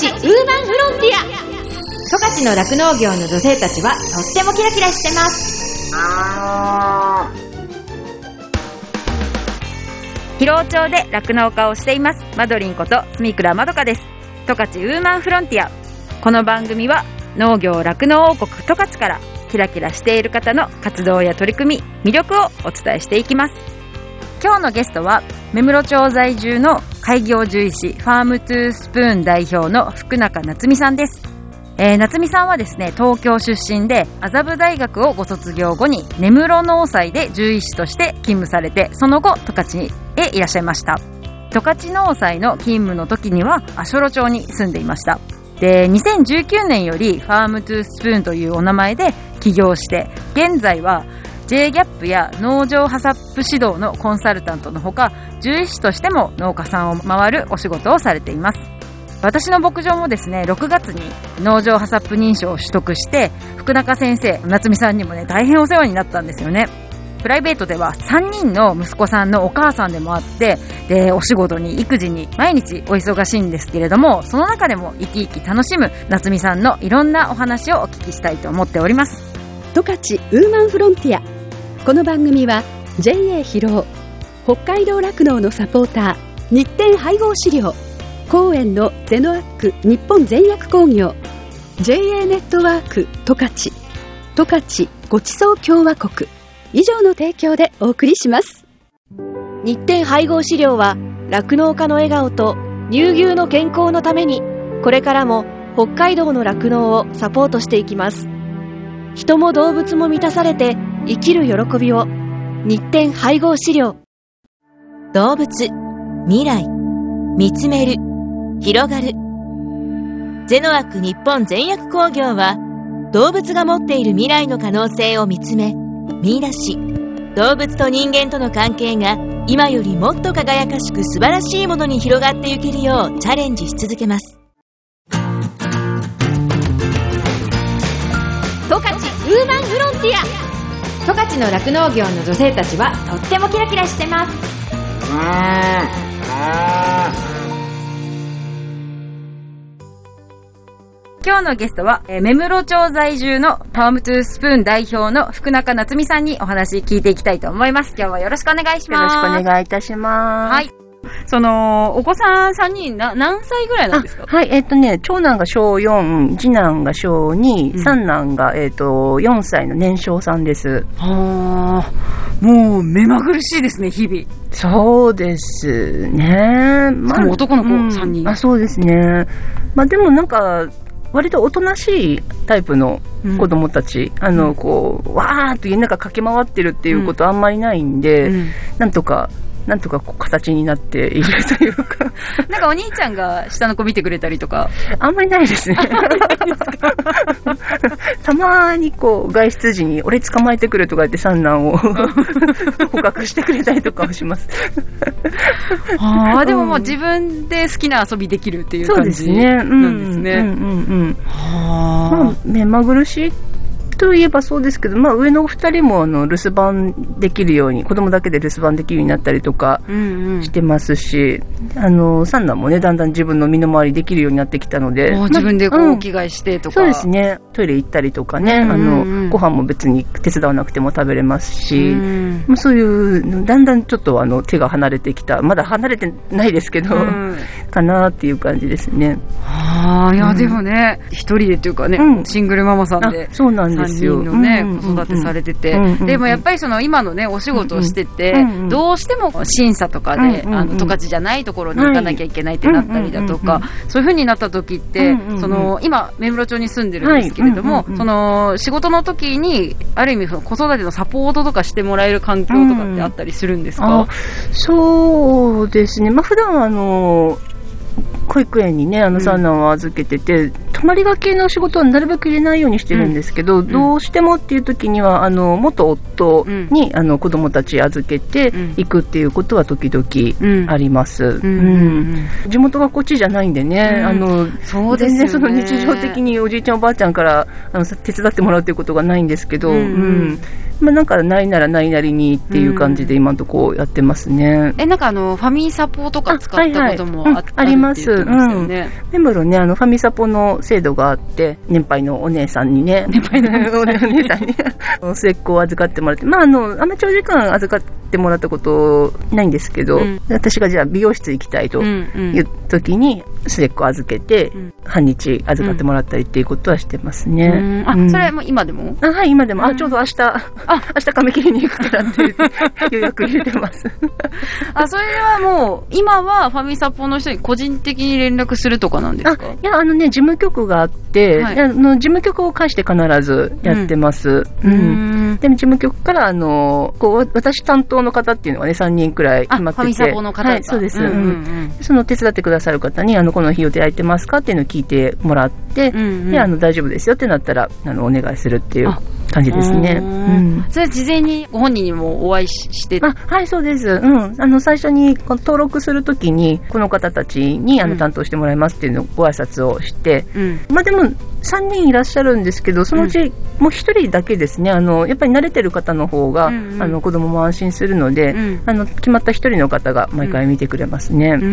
ちウーマンフロンティア。十勝の酪農業の女性たちはとってもキラキラしてます。広尾町で酪農家をしています。マドリンこと住倉まどかです。十勝ウーマンフロンティア。この番組は農業酪農王国十勝からキラキラしている方の活動や取り組み魅力をお伝えしていきます。今日のゲストは目室町在住の開業獣医師ファームトゥースプーン代表の福中夏美さんですえー、夏美さんはですね、東京出身で、麻布大学をご卒業後に、根室農祭で獣医師として勤務されて、その後、十勝へいらっしゃいました。十勝農祭の勤務の時には、足寄町に住んでいました。で、2019年より、ファームトゥースプーンというお名前で起業して、現在は、J-GAP や農場ハサップ指導のコンサルタントのほか、獣医師としても農家さんを回るお仕事をされています。私の牧場もですね、6月に農場ハサップ認証を取得して、福中先生、夏美さんにもね、大変お世話になったんですよね。プライベートでは3人の息子さんのお母さんでもあって、で、お仕事に育児に毎日お忙しいんですけれども、その中でも生き生き楽しむ夏美さんのいろんなお話をお聞きしたいと思っております。十勝ウーマンフロンティア。この番組は JA 広尾、北海道酪農のサポーター、日展配合資料、公園のゼノアック日本全薬工業 JA ネットワーク十勝十勝ごちそう共和国以上の提供でお送りします。日展配合飼料は酪農家の笑顔と乳牛の健康のためにこれからも北海道の酪農をサポートしていきます。人も動物も満たされて生きる喜びを日展配合飼料。動物未来見つめる広がる。ゼノアック日本全薬工業は動物が持っている未来の可能性を見つめ見出し。動物と人間との関係が今よりもっと輝かしく素晴らしいものに広がっていけるようチャレンジし続けます。の酪農業の女性たちはとってもキラキラしてます今日のゲストは、えー、目室町在住のパームトゥースプーン代表の福中夏美さんにお話聞いていきたいと思います。今日はよろしくお願いします。よろしくお願いいたします。はい。その、お子さん3人、な、何歳ぐらいなんですか？はい、えっ、ー、とね、長男が小4、次男が小2、うん、三男が、えっ、ー、と、4歳の年少さんです。はあ、もう、目まぐるしいですね、日々。そうですね。まあ、男の子3人、うん、あ、そうですね。まあでもなんか、割とおとなしいタイプの子供たち、うん、あの、こう、わーっと家の中駆け回ってるっていうことあんまりないんで、うん、なんとかなんとかこう形になっているというか なんかお兄ちゃんが下の子見てくれたりとか。あんまりないですね。たまにこう外出時に俺捕まえてくるとか言って三男を 捕獲してくれたりとかをします。ああ、でももう自分で好きな遊びできるっていう感じなんですね。うんうんうん。はあ。まあ、目まぐるしいといえばそうですけど、まあ、上のお二人もあの留守番できるように子供だけで留守番できるようになったりとかしてますし、うんうん、あの三男もねだんだん自分の身の回りできるようになってきたので、自分でこう、お着替えしてとか、そうですね。トイレ行ったりとかね、うんうん、あのご飯も別に手伝わなくても食べれますし、うん、まあ、そういうだんだんちょっとあの手が離れてきた。まだ離れてないですけど、うん、かなっていう感じですね。はあいや、でもね一人でというかね、シングルママさんで。そうなんですですよ。のね、子育てされてて、でもやっぱりその今のね、お仕事をしてて、どうしても審査とかで、あの、十勝じゃないところに行かなきゃいけないってなったりだとか、そういうふうになった時って、その、今、目室町に住んでるんですけれども、その、仕事の時に、ある意味、子育てのサポートとかしてもらえる環境とかってあったりするんですか、そうですね。まあ、普段あの、保育園にね、あの三男を預けてて、泊まりがけの仕事はなるべく入れないようにしてるんですけど、どうしてもっていう時には、あの、元夫に、あの、子供たち預けて行くっていうことは時々あります。うん地元がこっちじゃないんでね、あの、そう全然その日常的におじいちゃんおばあちゃんからあの手伝ってもらうっていうことがないんですけど、うんまあ、なんかないならないなりにっていう感じで今のところやってますね。え、なんかあの、ファミサポとか使ったこともあ,、はいあります。うん。根室ね、あの、ファミサポの制度があって、年配のお姉さんにね、年配のお姉さんに。末っ子を預かってもらって、まあ、あの、あんま長時間預かってもらったことないんですけど、うん、私がじゃあ美容室行きたいという時に、末っ子預けて、半日預かってもらったりっていうことはしてますね。あ、それも今でも？あはい、今でも。あ、ちょうど明日、あ、明日髪切りに行くからって 予約入れてます。あ、それはもう、今はファミサポの人に個人的に連絡するとかなんですか？いや、あのね、事務局があって、はい、あの事務局を介して必ずやってます。うん。うん、でも事務局から、あの、こう、私担当の方っていうのがね、3人くらい決まってて。ファミサポの方はい、そうです。うん、うん、その手伝ってくださる方に、あの、この日予定空いてますかっていうのを聞いてもらって、うんうん、で、あの、大丈夫ですよってなったら、あの、お願いするっていう感じですね。うん、それは事前にご本人にもお会いして。あはい、そうです。うん。あの、最初に登録するときに、この方たちにあの担当してもらいますっていうのをご挨拶をして、うん、まあでも、3人いらっしゃるんですけど、そのうちもう1人だけですね、あの、やっぱり慣れてる方の方が、うんうん、あの、子供も安心するので、うん、あの、決まった1人の方が毎回見てくれますね。うん。う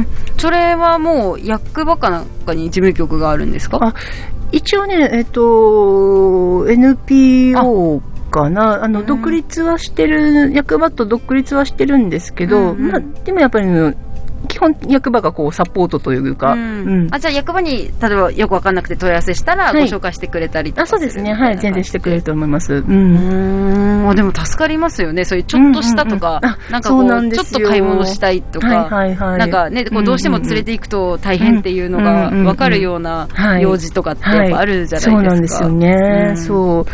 ん。それはもう役場かなんかに事務局があるんですか？あ一応ね、えっ、と、NPO かな、あの、独立はしてる、役場と独立はしてるんですけど、まあ、でもやっぱり、基本役場がこうサポートというか、あじゃあ役場に例えばよく分かんなくて問い合わせしたらご紹介してくれたりとか、はい、あそうですね。はい。全然してくれると思います。うん。でも助かりますよね。そういうちょっとしたとか、うんうんうん、なんかこうちょっと買い物したいとか、はいはいはい、なんかねこうどうしても連れていくと大変っていうのが分かるような用事とかってやっぱあるじゃないですか、そうなんですよね、うん、そ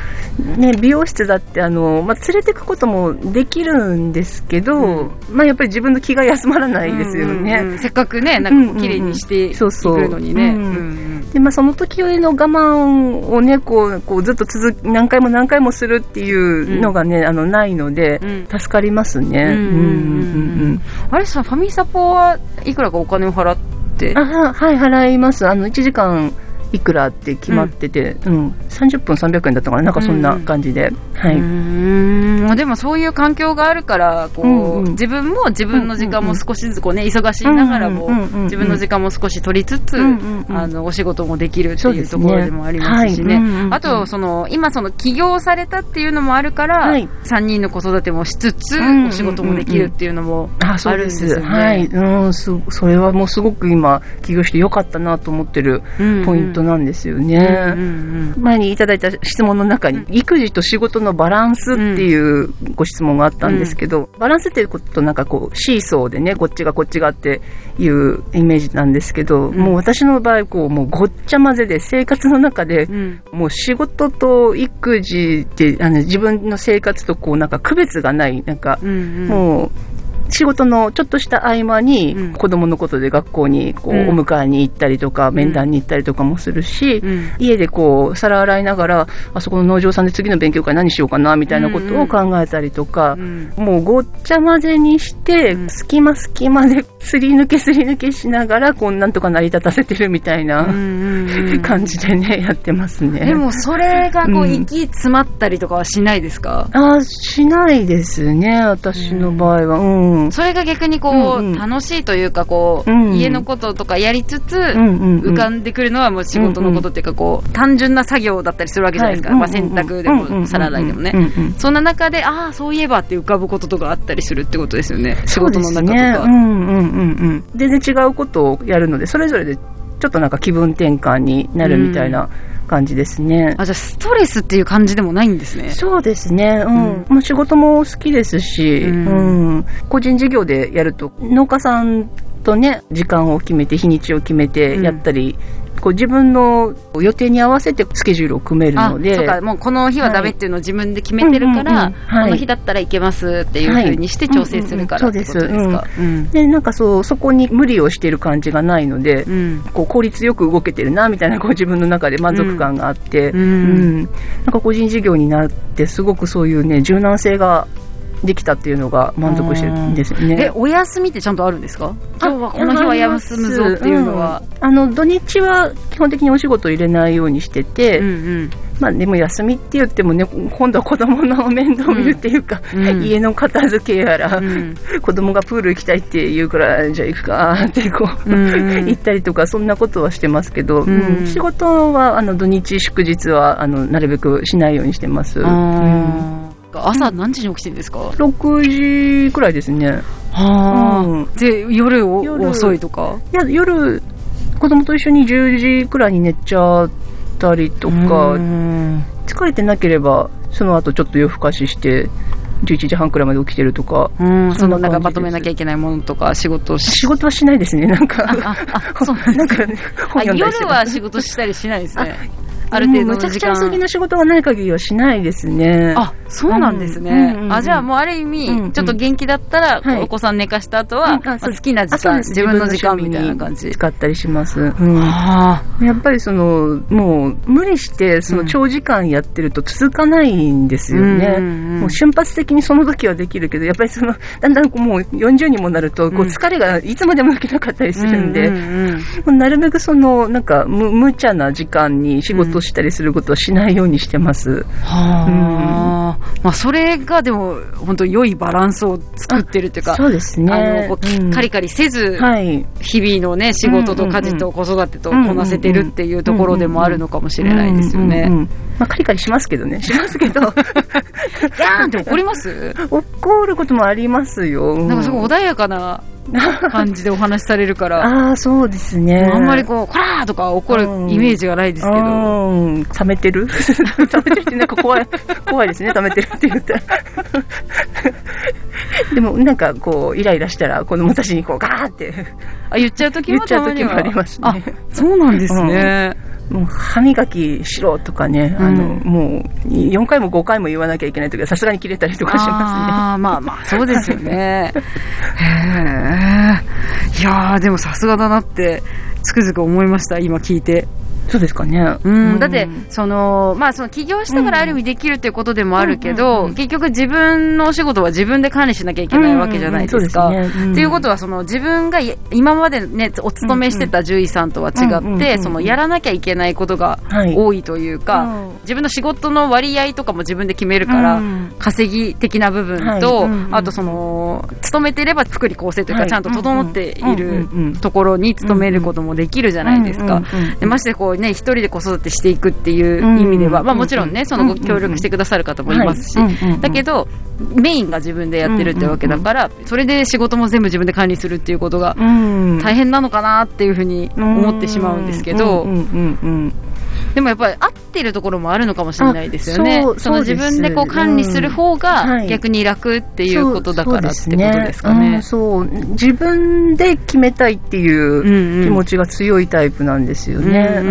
う。ね美容室だってあの、まあ、連れていくこともできるんですけど、うん、まあやっぱり自分の気が休まらないですよね、ね、うんうん、せっかくねなんか綺麗にしていくのにね。でまあその時の我慢をねこうこうずっと続何回も何回もするっていうのがね、うん、あのないので、助かりますね。あれさファミサポはいくらかお金を払って？あはい払います。あの1時間いくらって決まってて、うん、うん、30分300円だったかな、なんかそんな感じで。うん、はい。うん。でもそういう環境があるから、こう、うんうん、自分も自分の時間も少しずつこうね、忙しいながらも、自分の時間も少し取りつつ、あの、お仕事もできるっていうところでもありますしね。あと、その、今その起業されたっていうのもあるから、はい、3人の子育てもしつつ、お仕事もできるっていうのもあるんですよね。はい。うん、それはもうすごく今、起業してよかったなと思ってるポイントなんですよね。うんうん、前にいただいた質問の中に、育児と仕事のバランスっていうご質問があったんですけど、バランスっていうこととなんかこう、シーソーでね、こっちがこっちがっていうイメージなんですけど、もう私の場合、こう、もうごっちゃ混ぜで生活の中で、もう仕事と育児って、あの自分の生活とこう、なん。か区別がない、なんか、もう、仕事のちょっとした合間に、子供のことで学校にこう、お迎えに行ったりとか、面談に行ったりとかもするし、家でこう、皿洗いながら、あそこの農場さんで次の勉強会何しようかな、みたいなことを考えたりとか、もうごっちゃ混ぜにして、隙間隙間ですり抜けすり抜けしながら、こう、なんとか成り立たせてるみたいな 感じでね、やってますね。でも、それがこう、息詰まったりとかはしないですか、ああ、しないですね、私の場合は。うんそれが逆にこう、うんうん、楽しいというかこう、うん。うん、家のこととかやりつつ、うんうんうん、浮かんでくるのはもう仕事のことっていうかこう、単純な作業だったりするわけじゃないですか、はい、まあ、洗濯でも皿洗いでもね、そんな中でああそういえばって浮かぶこととかあったりするってことですよね。仕事の中とか、ね、うんうんうんうん。全然違うことをやるのでそれぞれでちょっとなんか気分転換になるみたいな、うん感じですね。あ、じゃあストレスっていう感じでもないんですね。そうですね。うん。まあ、仕事も好きですし、うん、うん、個人事業でやると農家さんとね、時間を決めて、日にちを決めてやったり、こう自分の予定に合わせてスケジュールを組めるので。そうか、もうこの日はダメっていうのを自分で決めてるから、この日だったらいけますっていうふうにして調整するからってことですか？で、なんかそう、そこに無理をしてる感じがないので、こう効率よく動けてるな、みたいなこう自分の中で満足感があって、うん。なんか個人事業になって、すごくそういうね、柔軟性ができたっていうのが満足してるんですよね。え、お休みってちゃんとあるんですか？今日はこの日は休むぞっていうのは。うん、あの、土日は基本的にお仕事入れないようにしてて、うんうん、まあでも休みって言ってもね、今度は子供の面倒を見るっていうか、うん、家の片付けやら、うん、子供がプール行きたいって言うから、じゃあ行くかってこう、うん、行ったりとか、そんなことはしてますけど、うん、仕事はあの土日祝日はあのなるべくしないようにしてます。朝何時に起きてるんですか、うん、?6 時くらいですね。はあ、うん、で、夜遅いとか？いや、夜、子供と一緒に10時くらいに寝ちゃったりとか、疲れてなければ、その後ちょっと夜更かしして、11時半くらいまで起きてるとか。うん、そのなんかまとめなきゃいけないものとか、仕事仕事はしないですね、なんか。あ、あ、そうなん か、ね、夜は仕事したりしないですね。ある程度の時間。むちゃくちゃ急ぎの仕事がない限りはしないですね。あ、そうなんですね。あ、じゃあもうある意味、ちょっと元気だったら、お子さん寝かした後は、好きな時間、自分の時間みたいな感じ。使ったりします。やっぱりその、もう無理して、その長時間やってると続かないんですよね。もう瞬発的にその時はできるけど、やっぱりその、だんだんもう40にもなると、こう疲れがいつまでも起きなかったりするんで、なるべくその、なんか無、無茶な時間に仕事したりすることはしないようにしてます。はあ、まあそれがでも本当良いバランスを作ってるっていうか、そうですね。あのカリカリせず、日々のね仕事と家事と子育てとこなせてるっていうところでもあるのかもしれないですよね。まあカリカリしますけどね、しますけど。やーんって怒ります？怒ることもありますよ。なんかすごい穏やかな感じでお話しされるから。ああ、そうですね。あんまりこう、こらーとか怒るイメージがないですけど。うん、冷めてる 冷めてるってなんか怖い、怖いですね、冷めてるって言ったら。でもなんかこう、イライラしたら子供たちにこうガーって。あ、言っちゃう時も言っちゃう時もありますね。あ、そうなんですね。もう歯磨きしろとかね、あの、もう4回も5回も言わなきゃいけないときはさすがに切れたりとかしますね。ああ、まあまあ、そうですよね。へえ。いやー、でもさすがだなって、つくづく思いました、今聞いて。そうですかね。うん、だって、その、まあ、その起業したからある意味できるっていうことでもあるけど、結局自分のお仕事は自分で管理しなきゃいけないわけじゃないですか。っていうことは、その自分が今までね、お勤めしてた獣医さんとは違って、そのやらなきゃいけないことが多いというか、自分の仕事の割合とかも自分で決めるから、稼ぎ的な部分と、あとその、勤めてれば福利厚生というか、ちゃんと整っているところに勤めることもできるじゃないですか。でましてこうね、一人で子育てしていくっていう意味では、まあもちろんね、そのご協力してくださる方もいますし、だけど、メインが自分でやってるってわけだから、それで仕事も全部自分で管理するっていうことが大変なのかなっていうふうに思ってしまうんですけど、でもやっぱり合ってるところもあるのかもしれないですよね。その自分でこう管理する方が逆に楽っていうことだからってことですかね。そう、自分で決めたいっていう気持ちが強いタイプなんですよね。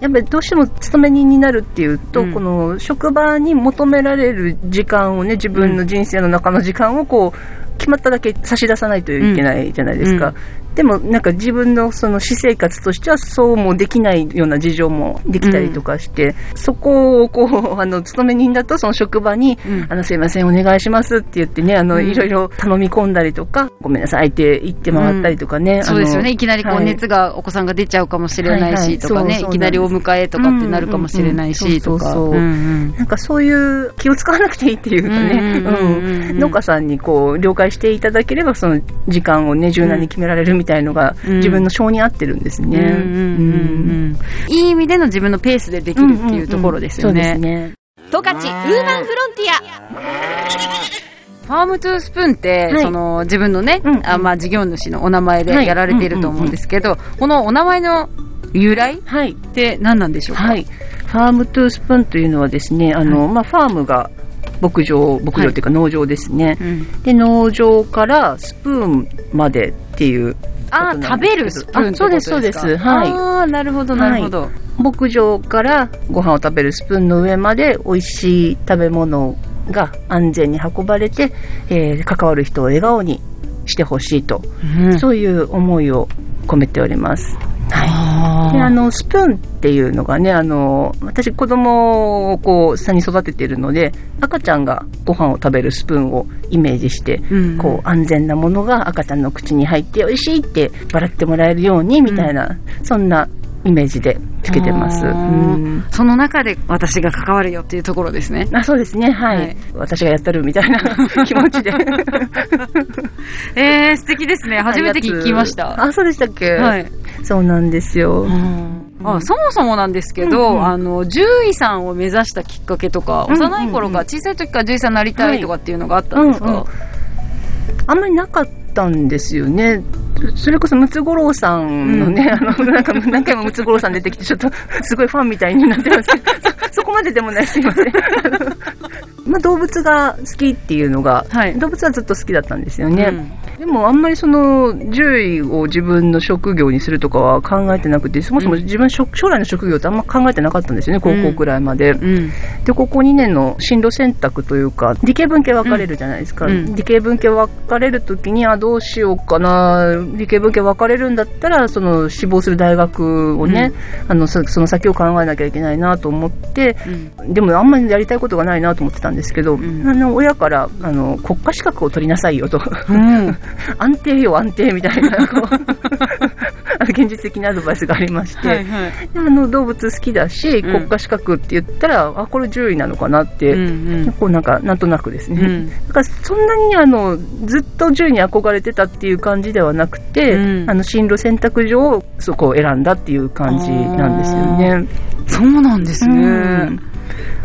やっぱりどうしても勤め人になるっていうと、この職場に求められる時間をね、自分の人生の中の時間をこう、決まっただけ差し出さないといけないじゃないですか。でもなんか自分のその私生活としてはそうもできないような事情もできたりとかして、うん、そこをこう、あの、勤め人だとその職場に、うん、あの、すいません、お願いしますって言ってね、あの、うん、いろいろ頼み込んだりとか、ごめんなさいって言って回ったりとかね。そうですよね。いきなりこう熱が、お子さんが出ちゃうかもしれないしとかね、いきなりお迎えとかってなるかもしれないしとか。なんかそういう気を使わなくていいっていうかね、農家さんにこう、了解していただければ、その時間をね、柔軟に決められるみたいのが、自分の性に合ってるんですね。いい意味での自分のペースでできるっていうところですよね。そうですね。十勝ウーマンフロンティ Farm to Spoon って、はい、その自分のね、うん、あまあ、事業主のお名前でやられていると思うんですけど、このお名前の由来って何なんでしょうか、はい、 Farm to Spoon というのはですね、あの、はい、まあ、ファームが牧場、牧場っていうか農場ですね。うん。で、農場からスプーンまでっていう。あー、食べるスプーンってことですか？そうですそうです。はい。ああ、なるほど、なるほど。牧場からご飯を食べるスプーンの上まで美味しい食べ物が安全に運ばれて、えー関わる人を笑顔にしてほしいと、うん。そういう思いを込めております。あであのスプーンっていうのがねあの私子供をこう下に育てているので赤ちゃんがご飯を食べるスプーンをイメージして、うん。こう安全なものが赤ちゃんの口に入って美味しいって笑ってもらえるようにみたいな、そんなイメージでつけてます。うんその中で私が関わるよっていうところですね。あそうですね、はい、はい私がやったるみたいな 気持ちで。えー、素敵ですね。初めて聞きました。あ、そうでしたっけ？はい。そうなんですよ。あそもそもなんですけど、うんうんあの、獣医さんを目指したきっかけとか、うんうんうん幼い頃から、小さい時から獣医さんになりたいとかっていうのがあったんですか、うんうんあんまりなかったんですよね。それこそムツゴロウさんのね、あの、なんか何回もムツゴロウさん出てきて、ちょっとすごいファンみたいになってますけど、そそこまででもない、すいません。まあ、動物が好きっていうのが、はい動物はずっと好きだったんですよね。うんでもあんまりその獣医を自分の職業にするとかは考えてなくて、そもそも自分職将来の職業ってあんま考えてなかったんですよね、高校くらいまで。うん。で、高校2年の進路選択というか、理系文系分かれるじゃないですか。うん理系文系分かれるときに、あ、どうしようかな。理系文系分かれるんだったら、その志望する大学をね、あの、そその先を考えなきゃいけないなと思って、でもあんまりやりたいことがないなと思ってたんですけど、んあの、親から、あの、国家資格を取りなさいよと。うん。安定よ、安定みたいな、現実的なアドバイスがありまして、はいはい。であの動物好きだし、うん国家資格って言ったら、あ、これ獣医なのかなって、うんこうなんか、なんとなくですね。うんだからそんなにあの、ずっと獣医に憧れてたっていう感じではなくて、うんあの、進路選択上、そこを選んだっていう感じなんですよね。そうなんですね。うん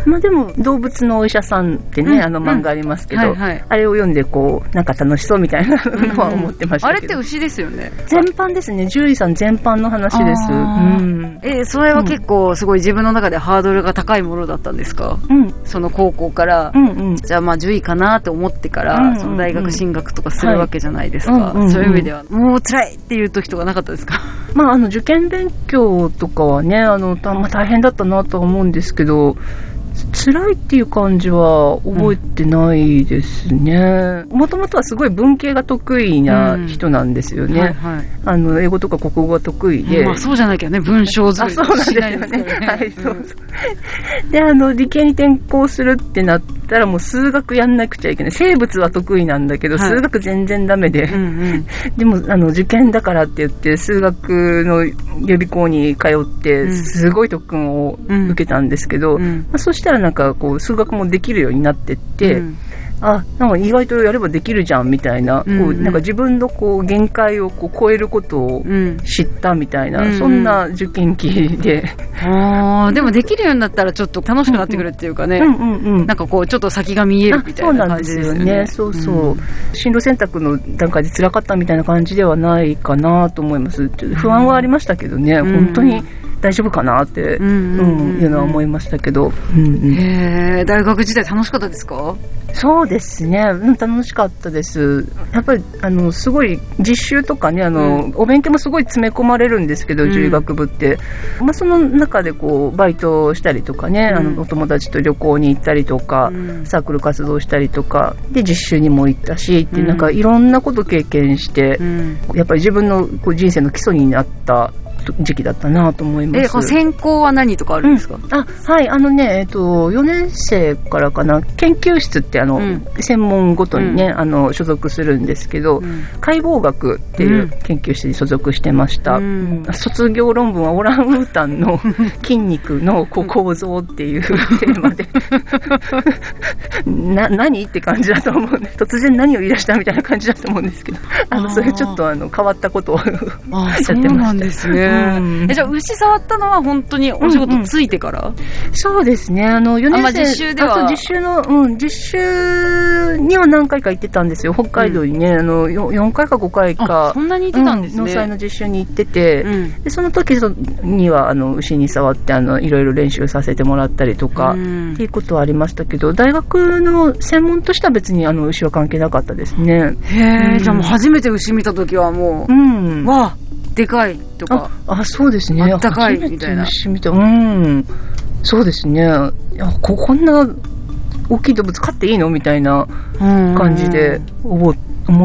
まあでも、動物のお医者さんってね、うんあの漫画ありますけど、はいはいあれを読んでこう、なんか楽しそうみたいなのは思ってましたけど。あれって牛ですよね。全般ですね。獣医さん全般の話です。うん。えーそれは結構すごい自分の中でハードルが高いものだったんですか？うん。その高校から、うんうん。じゃあまあ獣医かなと思ってから、うんうんうんその大学進学とかするわけじゃないですか。はいうんうんうんそういう意味では、もう辛いっていう時とかなかったですか？まあ、あの、受験勉強とかはね、あの、たまあ、大変だったなとは思うんですけど、辛いっていう感じは覚えてないですね。もともとはすごい文系が得意な人なんですよね。はいはい。あの、英語とか国語が得意で。まあそうじゃなきゃね、文章作あ、りそうなんですよね。はい、そうそう。で、あの、理系に転校するってなったら、もう数学やんなくちゃいけない。生物は得意なんだけど、はい数学全然ダメで。うんうん。でも、あの、受験だからって言って、数学の予備校に通って、うんすごい特訓を受けたんですけど、うんまあ、そしたらなんか、こう、数学もできるようになってって、うんあ、なんか意外とやればできるじゃん、みたいな、うんこう、なんか自分のこう、限界をこう超えることをうん。知ったみたいな、うんそんな受験期で、ああ、でもできるようになったらちょっと楽しくなってくるっていうかね、うんうんうん。なんかこう、ちょっと先が見えるみたいな感じですよね。そうなんですよね。そうそう。進路選択の段階で辛かったみたいな感じではないかなと思います。不安はありましたけどね、うん本当に大丈夫かなって、うんうんうんうん。いうのは思いましたけど、うんうん。へえ、大学時代楽しかったですか？そうですね、うん、楽しかったです。やっぱり、あの、すごい、実習とかね、あの、うん。お勉強もすごい詰め込まれるんですけど、うん。獣医学部って。まあ、その中でこう、バイトをしたりとかね、あうん。の、お友達と旅行に行ったりとか、うん。サークル活動したりとか、で、実習にも行ったし、ってうん。なんかいろんなこと経験して、うん。やっぱり自分のこう人生の基礎になった時期だったなと思います。え、専攻は何とかあるんですか、あ、はい、あのね、えっと、4年生からかな、研究室ってあの、うん。専門ごとにね、あの、所属するんですけど、うん。解剖学っていううん。研究室に所属してました。うん。卒業論文はオランウータンの 筋肉の構造っていう テーマで、な、何？って感じだと思うんで、突然何を言い出したみたいな感じだと思うんですけど、あの、それちょっとあの、変わったことをやあってました。そうなんですね。え。え、じゃあ牛触ったのは本当にお仕事ついてから、うんうん、そうですね。あの、4年生。まあ、実習では実習の、うん、実習には何回か行ってたんですよ。北海道にね、うん、あの、4回か5回か。そんなに行ってたんですね。農祭の実習に行ってて、で、その時には、あの、牛に触って、あの、いろいろ練習させてもらったりとか、っていうことはありましたけど、大学の専門としては別に、あの、牛は関係なかったですね。へえ、じゃあもう初めて牛見た時はもう、うん、わあ、でかいとか。あ、そうですね。あったかいみたいな。うん。そうですね。いや、こ、こんな大きい動物飼っていいのみたいな感じで思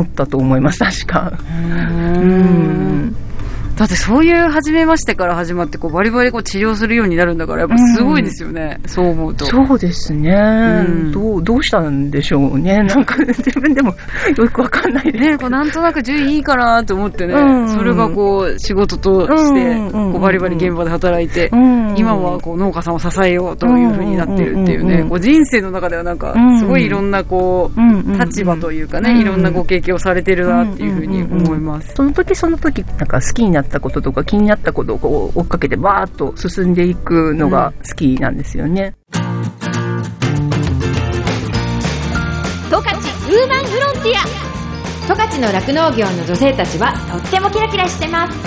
ったと思います、確か。うんだってそういう初めましてから始まってこうバリバリこう治療するようになるんだからやっぱすごいですよね、うん、そう思うと。そうですね、うん、どうどうしたんでしょうね。なんか自分でもよくわかんないです。ねこうなんとなく順位いいかなと思ってね、うん、それがこう仕事としてこうバリバリ現場で働いて、今はこう農家さんを支えようというふうになってるっていうね、こう人生の中ではなんかすごいいろんなこう立場というかね、いろんなご経験をされてるなっていうふうに思います、その時その時なんか好きになったこととか気になったことをこう追っかけてバーッと進んでいくのが好きなんですよね。十勝ウーマンフロンティア。十勝の酪農業の女性たちはとってもキラキラしてます。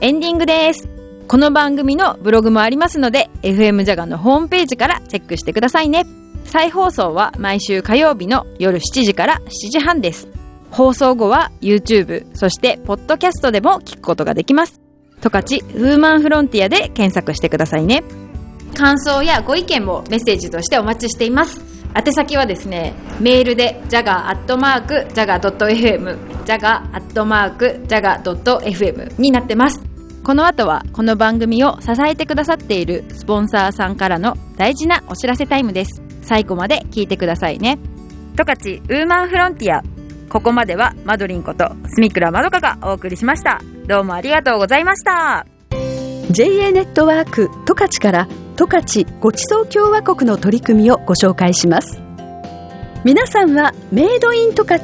エンディングです。この番組のブログもありますので FM ジャガのホームページからチェックしてくださいね再放送は毎週火曜日の夜7時から7時半です。放送後は YouTube、そしてポッドキャストでも聞くことができます。十勝ウーマンフロンティアで検索してくださいね。感想やご意見もメッセージとしてお待ちしています。宛先はですね、メールで jaga.jaga.fm jaga.jaga.fm になってます。この後はこの番組を支えてくださっているスポンサーさんからの大事なお知らせタイムです。最後まで聞いてくださいね。十勝ウーマンフロンティア。ここまではマドリンこと住倉まどかがお送りしました。どうもありがとうございました。JA ネットワーク十勝から十勝ごちそう共和国の取り組みをご紹介します。皆さんはメイドイン十勝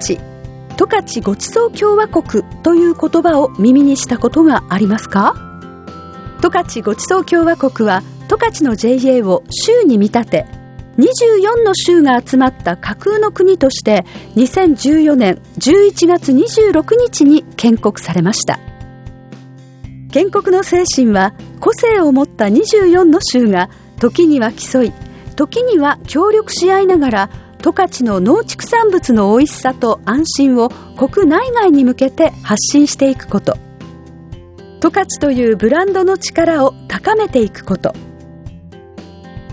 十勝ごちそう共和国という言葉を耳にしたことがありますか？十勝ごちそう共和国は十勝の JA を州に見立て24の州が集まった架空の国として2014年11月26日に建国されました。建国の精神は個性を持った24の州が時には競い時には協力し合いながら十勝の農畜産物の美味しさと安心を国内外に向けて発信していくこと。十勝というブランドの力を高めていくこと。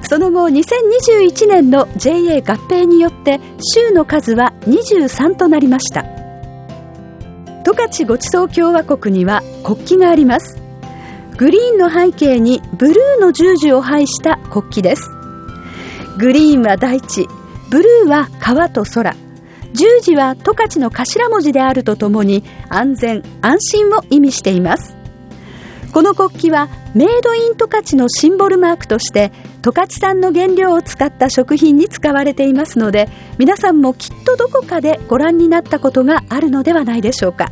その後2021年の JA 合併によって州の数は23となりました。十勝ごちそう共和国には国旗があります。グリーンの背景にブルーの十字を配した国旗です。グリーンは大地ブルーは川と空。十字は十勝の頭文字であるとともに安全安心を意味しています。この国旗はメイドイン十勝のシンボルマークとして十勝産の原料を使った食品に使われていますので皆さんもきっとどこかでご覧になったことがあるのではないでしょうか。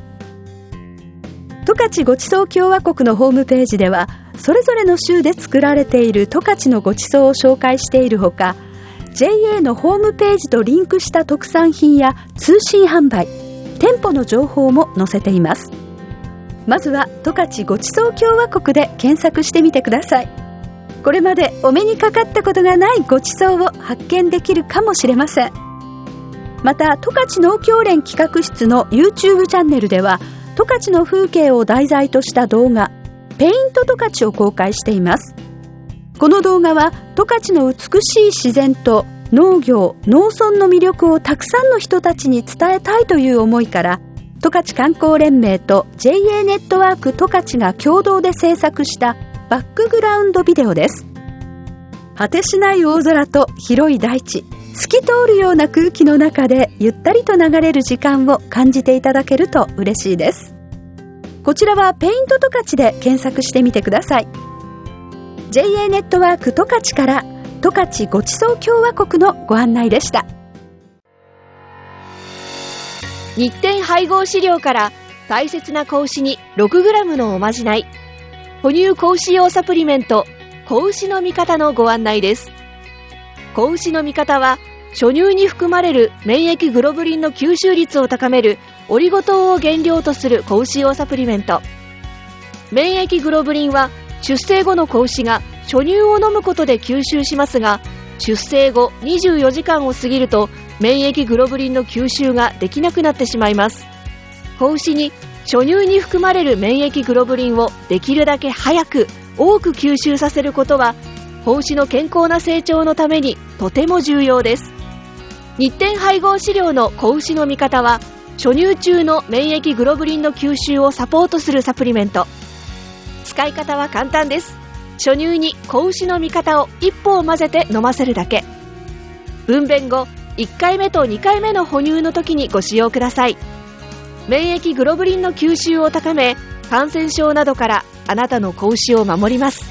十勝ごちそう共和国のホームページではそれぞれの州で作られている十勝のごちそうを紹介しているほか JA のホームページとリンクした特産品や通信販売店舗の情報も載せています。まずは十勝ごちそう共和国で検索してみてください。これまでお目にかかったことがないごちそうを発見できるかもしれません。また十勝農協連企画室の YouTube チャンネルでは十勝の風景を題材とした動画ペイント十勝を公開しています。この動画は十勝の美しい自然と農業農村の魅力をたくさんの人たちに伝えたいという思いから十勝観光連盟と JA ネットワーク十勝が共同で制作したバックグラウンドビデオです。果てしない大空と広い大地。透き通るような空気の中でゆったりと流れる時間を感じていただけると嬉しいです。こちらはペイント十勝で検索してみてください。JA ネットワーク十勝から十勝ごちそう共和国のご案内でした。日展配合飼料から大切な子牛に 6g のおまじない。哺乳子牛用サプリメント子牛の味方のご案内です。子牛の味方は初乳に含まれる免疫グロブリンの吸収率を高めるオリゴ糖を原料とする子牛用サプリメント。免疫グロブリンは出生後の子牛が初乳を飲むことで吸収しますが出生後24時間を過ぎると免疫グロブリンの吸収ができなくなってしまいます。子牛に初乳に含まれる免疫グロブリンをできるだけ早く多く吸収させることは子牛の健康な成長のためにとても重要です。日展配合飼料の子牛の味方は初乳中の免疫グロブリンの吸収をサポートするサプリメント。使い方は簡単です。初乳に子牛の味方を一歩を混ぜて飲ませるだけ。分娩後1回目と2回目の哺乳の時にご使用ください。免疫グロブリンの吸収を高め感染症などからあなたの子牛を守ります。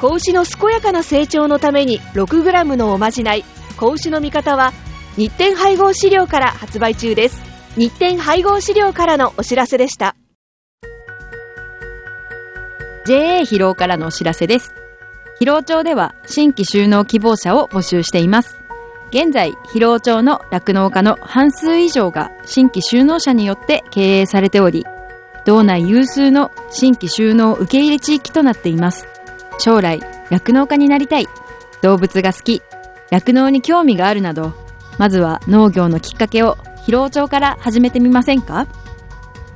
子牛の健やかな成長のために 6g のおまじない。子牛の味方は日展配合飼料から発売中です。日展配合飼料からのお知らせでした。JA 疲労からのお知らせです。疲労町では新規就農希望者を募集しています。現在疲労町の酪農家の半数以上が新規就農者によって経営されており道内有数の新規就農受け入れ地域となっています。将来酪農家になりたい。動物が好き。酪農に興味があるなどまずは農業のきっかけを疲労町から始めてみませんか？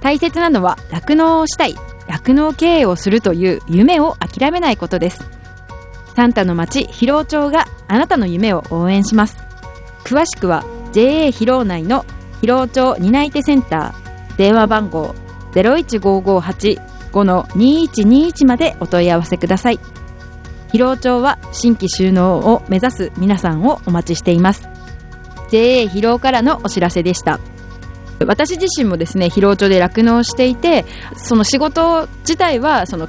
大切なのは酪農をしたい。酪農経営をするという夢を諦めないことです。サンタの町広労町があなたの夢を応援します。詳しくは JA 広労内の広労町担い手センター電話番号015585-2121までお問い合わせください。広労町は新規収納を目指す皆さんをお待ちしています。JA 広労からのお知らせでした。私自身もですね広労町で酪農していてその仕事自体はその